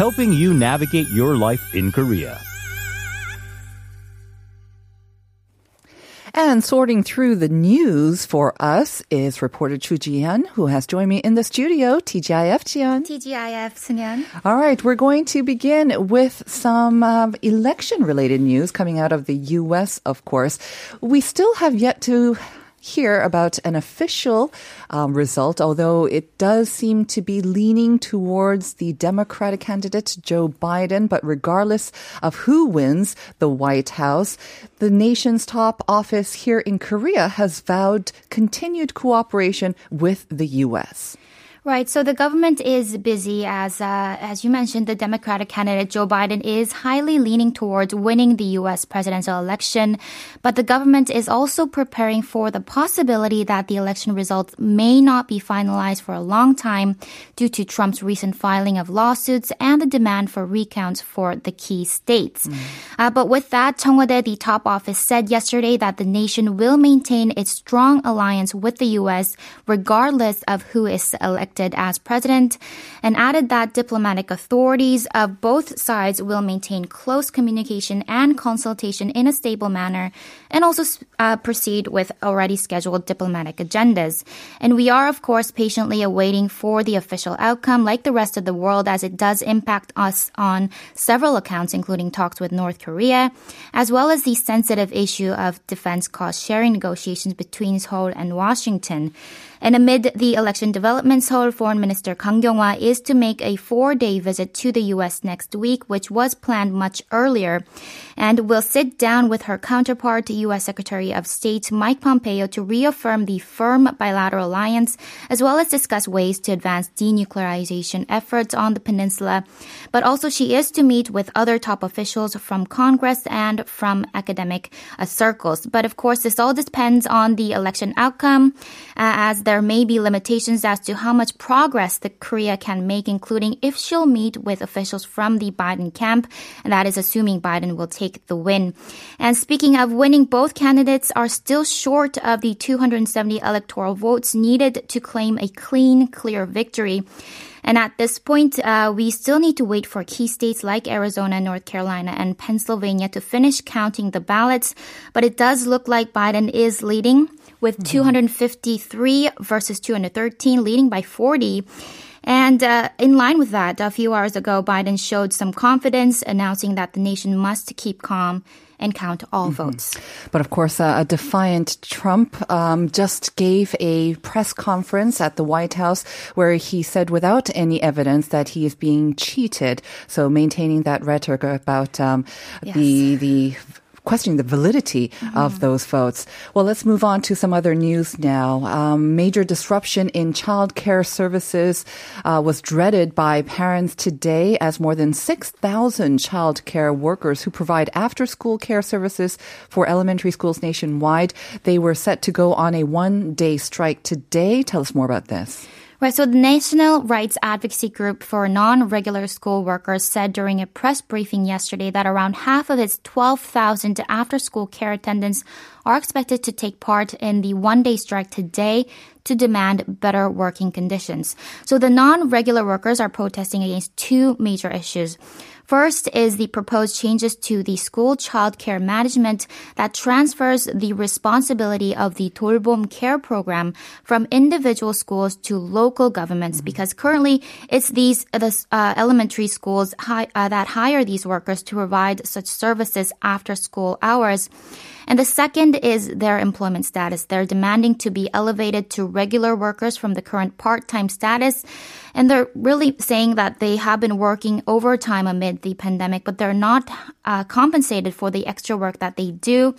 helping you navigate your life in Korea. And sorting through the news for us is reporter Chu Jian, who has joined me in the studio. TGIF Jian. TGIF 승현. All right, we're going to begin with some um, election-related news coming out of the U.S. Of course, we still have yet to hear about an official um, result, although it does seem to be leaning towards the Democratic candidate Joe Biden. But regardless of who wins the White House, the nation's top office here in Korea has vowed continued cooperation with the U.S. Right. So the government is busy, as uh, as you mentioned. The Democratic candidate Joe Biden is highly leaning towards winning the U.S. presidential election, but the government is also preparing for the possibility that the election results may not be finalized for a long time due to Trump's recent filing of lawsuits and the demand for recounts for the key states. Uh, but with that, Cheong Wa Dae, the top office, said yesterday that the nation will maintain its strong alliance with the U.S. regardless of who is elected as president and added that diplomatic authorities of both sides will maintain close communication and consultation in a stable manner and also uh, proceed with already scheduled diplomatic agendas. And we are, of course, patiently awaiting for the official outcome like the rest of the world as it does impact us on several accounts, including talks with North Korea, as well as the sensitive issue of defense cost sharing negotiations between Seoul and Washington. And amid the election developments, Seoul Foreign Minister Kang Kyung-hwa is to make a four-day visit to the U.S. next week, which was planned much earlier, and will sit down with her counterpart, U.S. Secretary of State Mike Pompeo, to reaffirm the firm bilateral alliance, as well as discuss ways to advance denuclearization efforts on the peninsula. But also, she is to meet with other top officials from Congress and from academic uh, circles. But of course, this all depends on the election outcome, uh, as there may be limitations as to how much progress the Korea can make, including if she'll meet with officials from the Biden camp, and that is assuming Biden will take the win. And speaking of winning, both candidates are still short of the 270 electoral votes needed to claim a clean, clear victory. And at this point, uh, we still need to wait for key states like Arizona, North Carolina, and Pennsylvania to finish counting the ballots. But it does look like Biden is leading with 253 versus 213, leading by 40. And uh, in line with that, a few hours ago, Biden showed some confidence, announcing that the nation must keep calm and count all votes. But of course, uh, a defiant Trump um, just gave a press conference at the White House where he said without any evidence that he is being cheated. So maintaining that rhetoric about um, Yes. the the questioning the validity of those votes. Well, let's move on to some other news now. Um, major disruption in child care services uh, was dreaded by parents today as more than 6,000 child care workers who provide after-school care services for elementary schools nationwide, they were set to go on a one-day strike today. Tell us more about this. Right. So the National Rights Advocacy Group for non-regular school workers said during a press briefing yesterday that around half of its 12,000 after-school care attendants are expected to take part in the one-day strike today to demand better working conditions. So the non-regular workers are protesting against two major issues. First is the proposed changes to the school child care management that transfers the responsibility of the 돌봄 care program from individual schools to local governments because currently it's these the uh, elementary schools hi, uh, that hire these workers to provide such services after school hours. And the second is their employment status. They're demanding to be elevated to regular workers from the current part-time status. And they're really saying that they have been working overtime amid the pandemic, but they're not uh, compensated for the extra work that they do.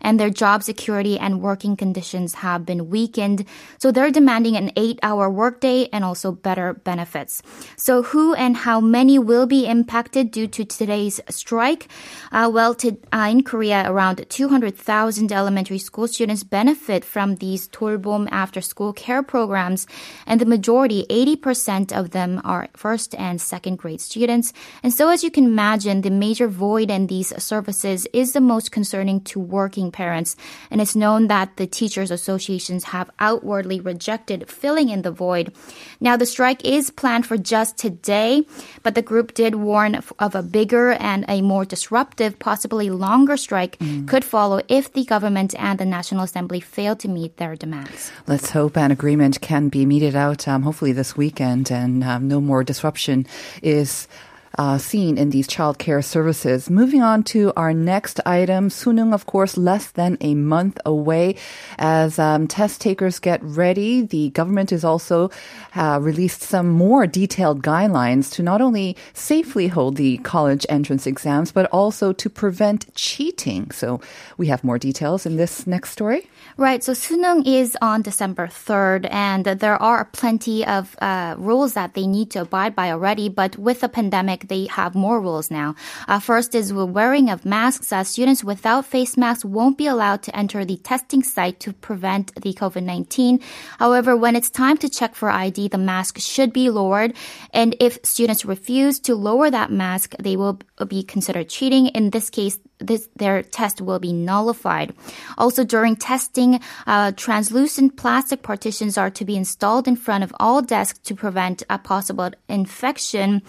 And their job security and working conditions have been weakened. So they're demanding an eight hour workday and also better benefits. So who and how many will be impacted due to today's strike? Uh, well, to, uh, in Korea, around 200,000 elementary school students benefit from these 돌봄 after school care programs, and the majority, 80% of them, are first and second grade students. And so, as you can imagine, the major void in these services is the most concerning to working parents. And it's known that the teachers' associations have outwardly rejected filling in the void. Now, the strike is planned for just today, but the group did warn of a bigger and a more disruptive, possibly longer strike mm. could follow if the government and the National Assembly fail to meet their demands. Let's hope an agreement can be meted out, um, hopefully this weekend, and um, no more disruption is uh, seen in these childcare services. Moving on to our next item, Sunung, of course, less than a month away. As um, test takers get ready, the government has also uh, released some more detailed guidelines to not only safely hold the college entrance exams, but also to prevent cheating. So we have more details in this next story. Right. So Sunung is on December 3rd, and there are plenty of uh, rules that they need to abide by already. But with the pandemic, they have more rules now. Uh, first is wearing of masks. Uh, students without face masks won't be allowed to enter the testing site to prevent the COVID-19. However, when it's time to check for ID, the mask should be lowered. And if students refuse to lower that mask, they will be considered cheating. In this case, this, their test will be nullified. Also, during testing, uh, translucent plastic partitions are to be installed in front of all desks to prevent a possible infection.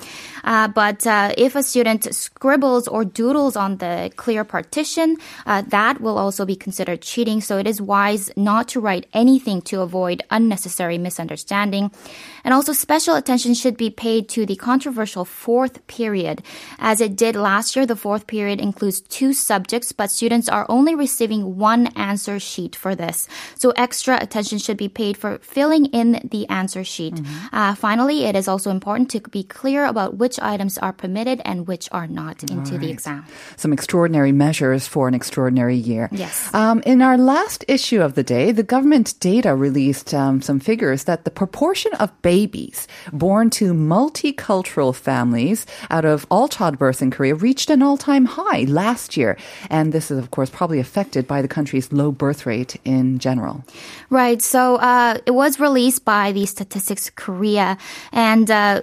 Uh, but uh, if a student scribbles or doodles on the clear partition, uh, that will also be considered cheating. So it is wise not to write anything to avoid unnecessary misunderstanding. And also, special attention should be paid to the controversial fourth period. As it did last year, the fourth period includes two two subjects, but students are only receiving one answer sheet for this. So extra attention should be paid for filling in the answer sheet. Mm-hmm. Uh, finally, it is also important to be clear about which items are permitted and which are not into right. the exam. Some extraordinary measures for an extraordinary year. Yes. Um, in our last issue of the day, the government data released um, some figures that the proportion of babies born to multicultural families out of all childbirths in Korea reached an all-time high last last year. And this is, of course, probably affected by the country's low birth rate in general. Right. So uh, it was released by the Statistics Korea. And uh,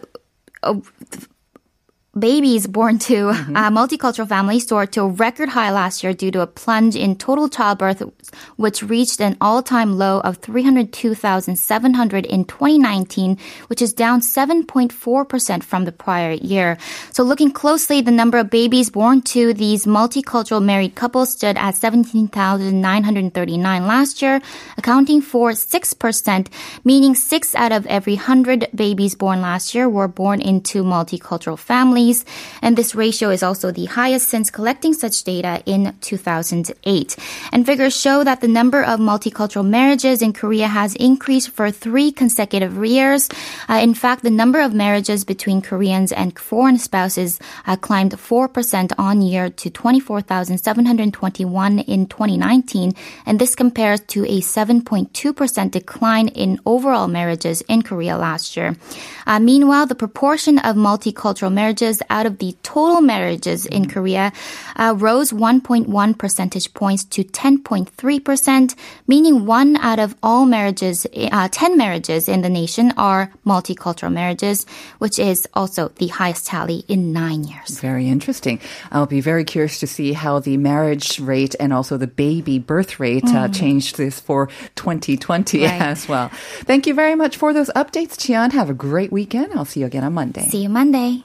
babies born to mm-hmm. uh, multicultural families soared to a record high last year due to a plunge in total childbirth, which reached an all-time low of 302,700 in 2019, which is down 7.4% from the prior year. So looking closely, the number of babies born to these multicultural married couples stood at 17,939 last year, accounting for 6%, meaning 6 out of every 100 babies born last year were born into multicultural families families, and this ratio is also the highest since collecting such data in 2008. And figures show that the number of multicultural marriages in Korea has increased for three consecutive years. Uh, in fact, the number of marriages between Koreans and foreign spouses uh, climbed 4% on year to 24,721 in 2019, and this compares to a 7.2% decline in overall marriages in Korea last year. Uh, meanwhile, the proportion of multicultural marriages marriages out of the total marriages in mm-hmm. Korea uh, rose 1.1 percentage points to 10.3%, meaning one out of all marriages, uh, 10 marriages in the nation are multicultural marriages, which is also the highest tally in nine years. Very interesting. I'll be very curious to see how the marriage rate and also the baby birth rate uh, mm. uh, changed this for 2020 right. as well. Thank you very much for those updates, Chian. Have a great weekend. I'll see you again on Monday. See you Monday.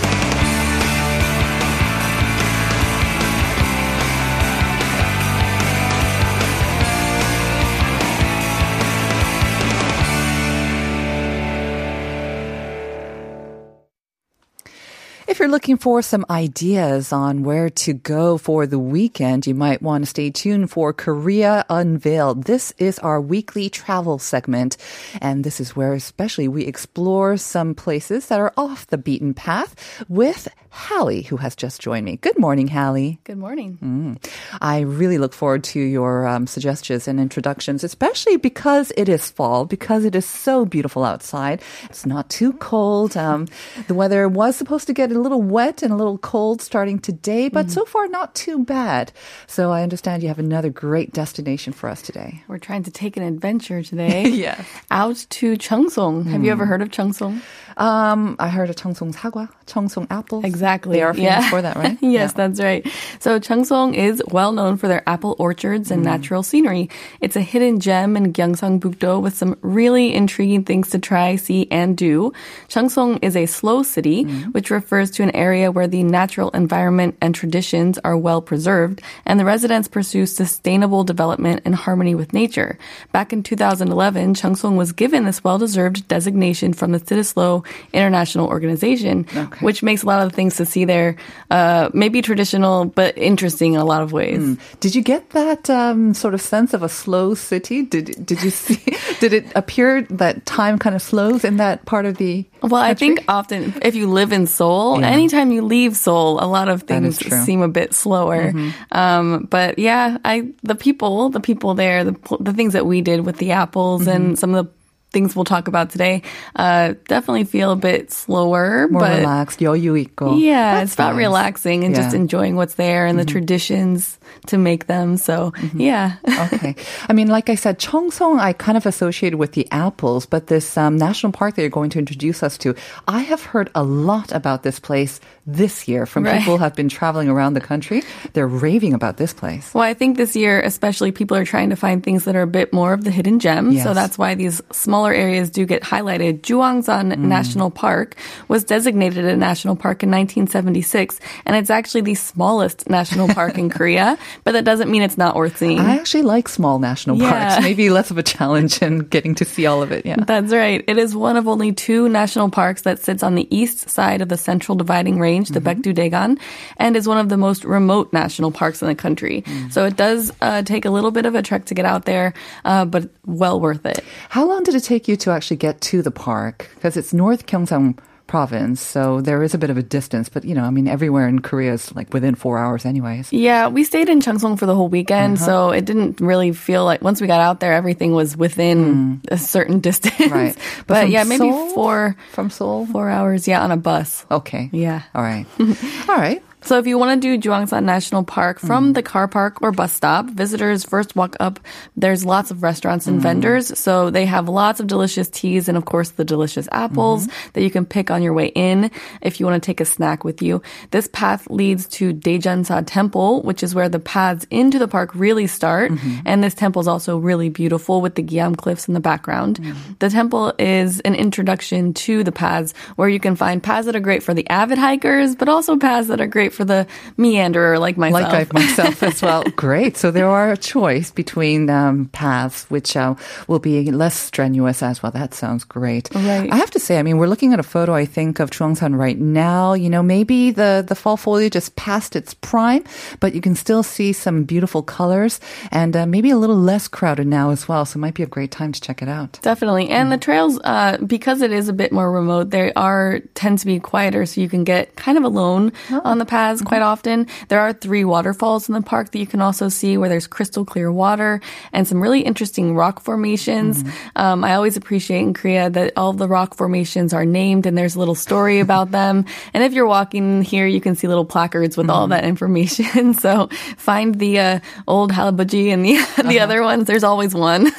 You're looking for some ideas on where to go for the weekend, you might want to stay tuned for Korea Unveiled. This is our weekly travel segment, and this is where especially we explore some places that are off the beaten path with Hallie, who has just joined me. Good morning, Hallie. Good morning. Mm. I really look forward to your um, suggestions and introductions, especially because it is fall, because it is so beautiful outside. It's not too cold. Um, the weather was supposed to get a little wet and a little cold starting today, but Mm-hmm. so far not too bad. So I understand you have another great destination for us today. We're trying to take an adventure today. Yes. Out to Cheongsong. Have you ever heard of Cheongsong? Um, I heard of Cheongsong 사과, Cheongsong apples. Exactly. They are famous for that, right? yes, Yeah. that's right. So Cheongsong is well known for their apple orchards Mm. and natural scenery. It's a hidden gem in Gyeongsangbuk-do with some really intriguing things to try, see, and do. Cheongsong is a slow city, Mm. which refers to an area where the natural environment and traditions are well preserved, and the residents pursue sustainable development in harmony with nature. Back in 2011, Cheongsong was given this well-deserved designation from the Cittaslow International Organization, Okay. which makes a lot of things to see there uh, maybe traditional but interesting in a lot of ways. Did you get that um, sort of sense of a slow city? Did did you see? Did it appear that time kind of slows in that part of the? Well, I think often if you live in Seoul, Yeah. anytime you leave Seoul, a lot of things. Mm-hmm. seem a bit slower. Um, but yeah, I the people, the people there, the the things that we did with the apples Mm-hmm. and some of the things we'll talk about today uh, definitely feel a bit slower, more but, relaxed, 여유 있고. Yeah, That's it's about relaxing and yeah. just enjoying what's there and mm-hmm. the traditions to make them. So mm-hmm. yeah. okay. I mean, like I said, Cheongsong, I kind of associated with the apples, but this um, national park that you're going to introduce us to, I have heard a lot about this place this year from right. people who have been traveling around the country. They're raving about this place. Well, I think this year, especially, people are trying to find things that are a bit more of the hidden gem. So that's why these small smaller areas do get highlighted. Juwangsan Mm. National Park was designated a national park in 1976, and it's actually the smallest national park in Korea, but that doesn't mean it's not worth seeing. I actually like small national Yeah. parks. Maybe less of a challenge in getting to see all of it. Yeah. That's right. It is one of only two national parks that sits on the east side of the central dividing range, the Baekdu Daegan, and is one of the most remote national parks in the country. So it does uh, take a little bit of a trek to get out there, uh, but well worth it. How long did it take you to actually get to the park? Because it's North Gyeongsang province, so there is a bit of a distance. But you know, I mean, everywhere in Korea is like within four hours, anyways. Yeah, we stayed in Cheongsong for the whole weekend, Uh-huh. so it didn't really feel like once we got out there, everything was within a certain distance. Mm. Right. But, from yeah, maybe Seoul? four from Seoul. four hours. Yeah, on a bus. Okay. Yeah. All right. All right. So if you want to do Juwangsan National Park from mm. the car park or bus stop, visitors first walk up. There's lots of restaurants and mm. vendors, so they have lots of delicious teas and of course the delicious apples mm-hmm. that you can pick on your way in if you want to take a snack with you. This path leads to Daejeonsa Temple, which is where the paths into the park really start. Mm-hmm. And this temple is also really beautiful with the Gyeam cliffs in the background. Mm. The temple is an introduction to the paths where you can find paths that are great for the avid hikers, but also paths that are great for the meanderer like myself. Like I myself as well. Great. So there are a choice between um, paths, which uh, will be less strenuous as well. That sounds great. Right. I have to say, I mean, we're looking at a photo, I think, of Juwangsan right now. You know, maybe the, the fall foliage is past its prime, but you can still see some beautiful colors and uh, maybe a little less crowded now as well. So it might be a great time to check it out. Definitely. And the trails, uh, because it is a bit more remote, they are tend to be quieter, so you can get kind of alone on the paths quite often. There are three waterfalls in the park that you can also see where there's crystal clear water and some really interesting rock formations. Um, I always appreciate in Korea that all the rock formations are named and there's a little story about them. And if you're walking here, you can see little placards with all that information. so find the uh, old Halabuji and the the other ones. There's always one.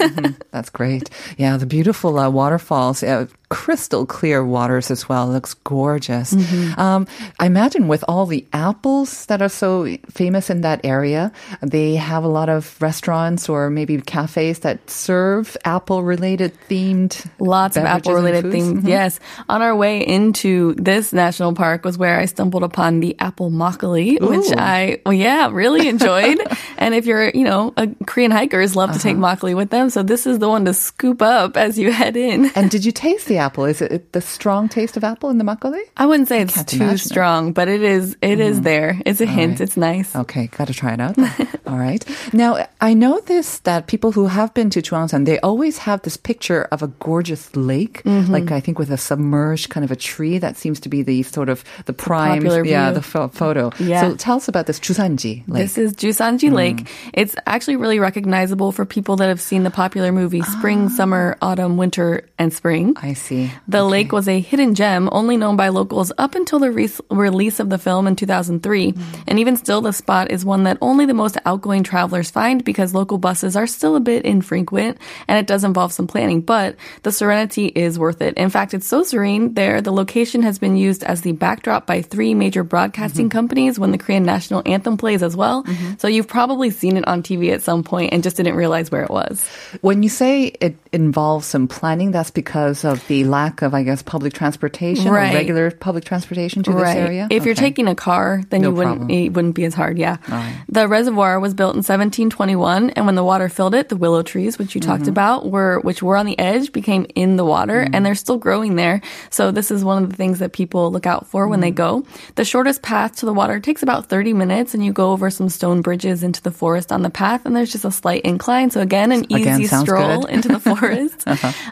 That's great. Yeah, the beautiful uh, waterfalls, uh, crystal clear waters as well. It looks gorgeous. Um, I imagine with all the apples that are so famous in that area, they have a lot of restaurants or maybe cafes that serve apple related themed. Lots of apple related things. Mhm. Yes. On our way into this national park was where I stumbled upon the apple makgeolli, which I, well, yeah, really enjoyed. and if you're, you know, a Korean hikers love to take Uh-huh. makgeolli with them. So this is the one to scoop up as you head in. And did you taste the apple? Is it the strong taste of apple in the makgeolli? I wouldn't say it's too imagine it. Mm-hmm. strong, but it is. It is there. It's a hint. right. It's nice. Okay, got to try it out. All right. Now, I noticed that people who have been to Juwangsan, they always have this picture of a gorgeous lake, Mm-hmm. like I think with a submerged kind of a tree. That seems to be the sort of the prime, popular yeah, view. the pho- photo. Yeah. So tell us about this Jusanji lake. This is Jusanji Mm. Lake. It's actually really recognizable for people that have seen the popular movie Spring, Summer, Autumn, Winter, and Spring. Ah. I see. The lake was a hidden gem only known by locals up until the re- release of the film in 2003. Mm-hmm. And even still, the spot is one that only the most outgoing travelers find because local buses are still a bit infrequent and it does involve some planning. But the serenity is worth it. In fact, it's so serene there, the location has been used as the backdrop by three major broadcasting mm-hmm. companies when the Korean national anthem plays as well. Mm-hmm. So you've probably seen it on TV at some point and just didn't realize where it was. When you say it involves some planning, that's because of the lack of, I guess, public transportation Right. or regular public transportation to this area. If you're taking a car, then No you wouldn't problem. it wouldn't be as hard. Yeah. right. The reservoir was built in 1721, and when the water filled it, the willow trees, which you talked Mm-hmm. about, were which were on the edge, became in the water, Mm-hmm. and they're still growing there. So this is one of the things that people look out for when they Mm-hmm. go. The shortest path to the water takes about 30 minutes, and you go over some stone bridges into the forest on the path, and there's just a slight incline. So again, an easy sounds stroll good. into the forest.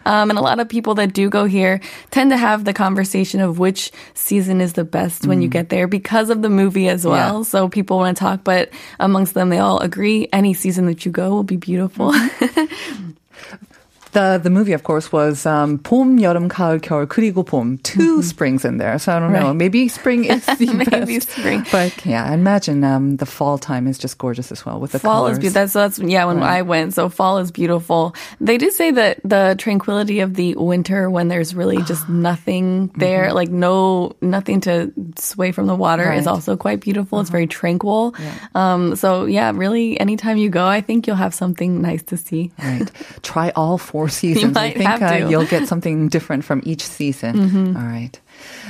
um, and a lot of people that do go here tend to have the conversation of which season is the best when you mm. get there because of the movie as well. Yeah. So people want to talk, but amongst them, they all agree any season that you go will be beautiful. Mm. The the movie, of course, was um, 봄, 여름, 가을, 겨울 그리고 봄. 2 springs in there, so I don't know. Mm-hmm. Right. Maybe spring is the Maybe best. spring. but yeah, I imagine um, the fall time is just gorgeous as well with the fall colors. is beautiful. That's, that's yeah. When I went, so fall is beautiful. They did say that the tranquility of the winter, when there's really just nothing there, like no nothing to sway from the water, Mm-hmm. Right. is also quite beautiful. It's very tranquil. Um, so yeah, really, anytime you go, I think you'll have something nice to see. Right. Try all four seasons. I think uh. Mm-hmm. you'll get something different from each season. All right.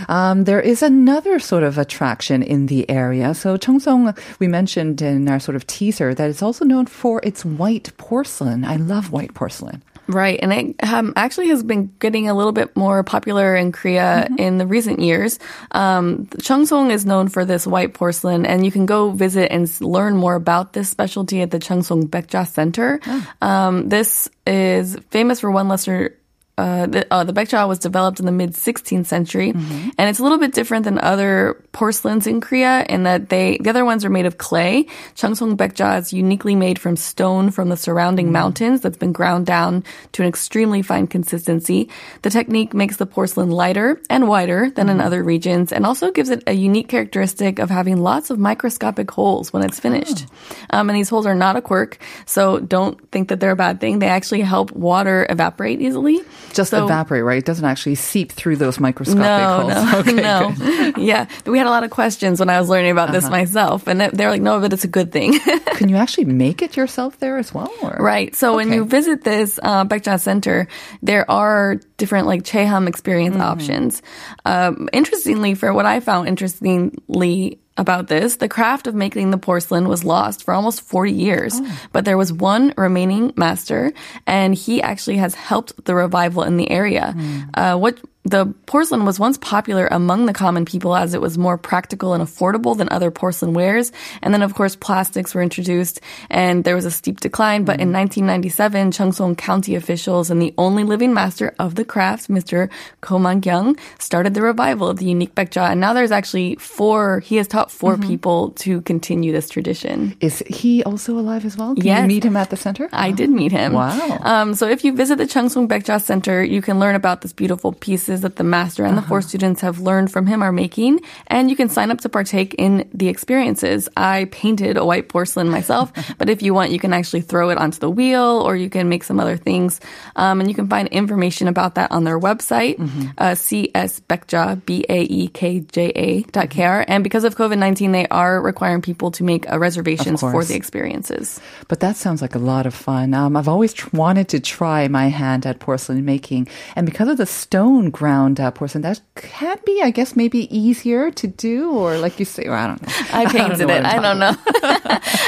Um, there is another sort of attraction in the area. So Cheongsong, we mentioned in our sort of teaser that it's also known for its white porcelain. I love white porcelain. Right, and it um, actually has been getting a little bit more popular in Korea in the recent years. Um, Cheongsong is known for this white porcelain, and you can go visit and learn more about this specialty at the Cheongsong Baekja Center. Um, this is famous for one lesser. Uh, the, uh, the Baekja was developed in the mid 16th century, and it's a little bit different than other porcelains in Korea in that they the other ones are made of clay. Cheongsong Baekja is uniquely made from stone from the surrounding mountains that's been ground down to an extremely fine consistency. The technique makes the porcelain lighter and whiter than in other regions, and also gives it a unique characteristic of having lots of microscopic holes when it's finished. Um, and these holes are not a quirk, so don't think that they're a bad thing. They actually help water evaporate easily. Just So- evaporate, right? It doesn't actually seep through those microscopic no, holes. no, Okay, no. good. Yeah, we had a lot of questions when I was learning about this myself, and they- they're like, "No, but it's a good thing." Can you actually make it yourself there as well? Or? Right. So when you visit this uh, Baekja Center, there are different like Cheham experience Mm-hmm. options. Um, interestingly, for what I found interestingly about this, the craft of making the porcelain was lost for almost 40 years, Oh. but there was one remaining master, and he actually has helped the revival in the area. Hmm. Uh, what the porcelain was once popular among the common people as it was more practical and affordable than other porcelain wares. And then, of course, plastics were introduced and there was a steep decline. But in 1997, Cheongsong County officials and the only living master of the craft, Mr. Ko Man-kyung, started the revival of the unique baekja. And now there's actually four, he has taught 4 people to continue this tradition. Is he also alive as well? Can Yes. you meet him at the center? I did meet him. Wow. Um, so if you visit the Cheongsong Baekja Center, you can learn about this beautiful pieces that the master and the four students have learned from him are making, and you can sign up to partake in the experiences. I painted a white porcelain myself, but if you want, you can actually throw it onto the wheel, or you can make some other things. Um, and you can find information about that on their website, uh, csbaekja, B-A-E-K-J-A dot kr. And because of COVID-19, they are requiring people to make reservations for the experiences. But that sounds like a lot of fun. Um, I've always tr- wanted to try my hand at porcelain making, and because of the stone ground background uh, porcelain. That can be, I guess, maybe easier to do, or like you say, well, I don't know. I painted know it. I don't know.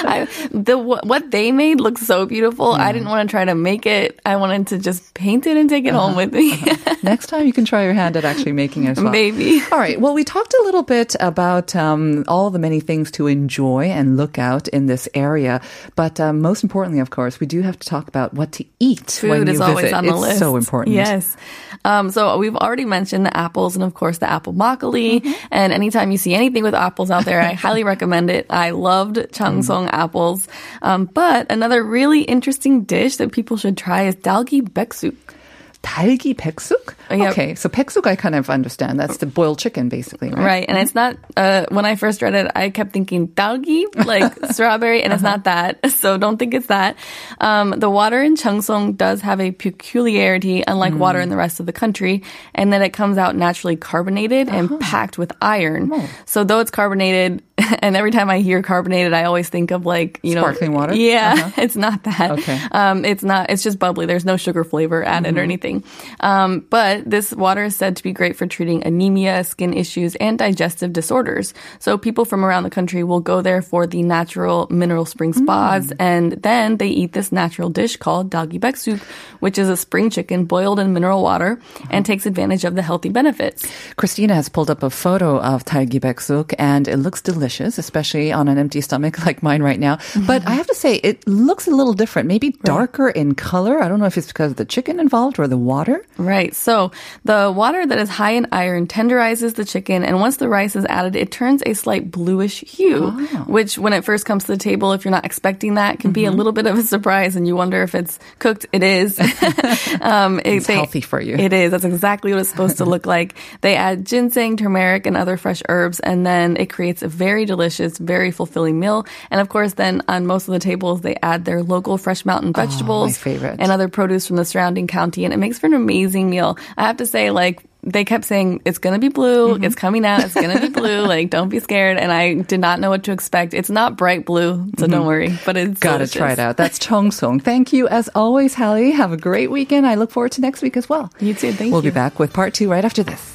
I, the what they made looks so beautiful. I didn't want to try to make it. I wanted to just paint it and take it home with me. Next time you can try your hand at actually making it as well. Maybe. All right. Well, we talked a little bit about um, all the many things to enjoy and look out in this area, but um, most importantly, of course, we do have to talk about what to eat when you is visit. always on the it's list. so important. Yes. Um, so we've already mentioned the apples and of course the apple makgeolli. Mm-hmm. And anytime you see anything with apples out there, I highly recommend it. I loved Cheongsong Mm. apples. Um, but another really interesting dish that people should try is dalgi baeksuk. Dalgi peksuk? Yeah. Okay, so peksuk I kind of understand. That's the boiled chicken, basically, right? Right. And it's not, uh, when I first read it, I kept thinking dalgi, like strawberry, and it's not that. So don't think it's that. Um, the water in Cheongsong does have a peculiarity, unlike water in the rest of the country, and that it comes out naturally carbonated and packed with iron. So though it's carbonated, and every time I hear carbonated, I always think of like, you know, Sparkling water? Yeah, it's not that. Okay. Um, it's not, it's just bubbly. There's no sugar flavor added or anything. Um, but this water is said to be great for treating anemia, skin issues, and digestive disorders. So people from around the country will go there for the natural mineral spring spas, and then they eat this natural dish called dalgi baeksuk, which is a spring chicken boiled in mineral water and takes advantage of the healthy benefits. Christina has pulled up a photo of dalgi peksuk, and it looks delicious, especially on an empty stomach like mine right now. But I have to say, it looks a little different, maybe darker in color. I don't know if it's because of the chicken involved or the water. Right. So the water that is high in iron tenderizes the chicken, and once the rice is added, it turns a slight bluish hue, which when it first comes to the table, if you're not expecting that, can be a little bit of a surprise, and you wonder if it's cooked. It is. um, it- It's healthy for you. It is. That's exactly what it's supposed to look like. They add ginseng, turmeric, and other fresh herbs, and then it creates a very delicious, very fulfilling meal. And of course, then on most of the tables, they add their local fresh mountain vegetables favorite. and other produce from the surrounding county, and it makes for an amazing meal. I have to say, like, they kept saying it's gonna be blue, Mm-hmm. it's coming out, it's gonna be blue. Like, don't be scared. And I did not know what to expect. It's not bright blue, so don't worry. But it's Mm-hmm. Gotta delicious. try it out. That's Chong Cheongsong. Thank you as always, Hallie. Have a great weekend. I look forward to next week as well. You too. Thank you. we'll be back with part two right after this.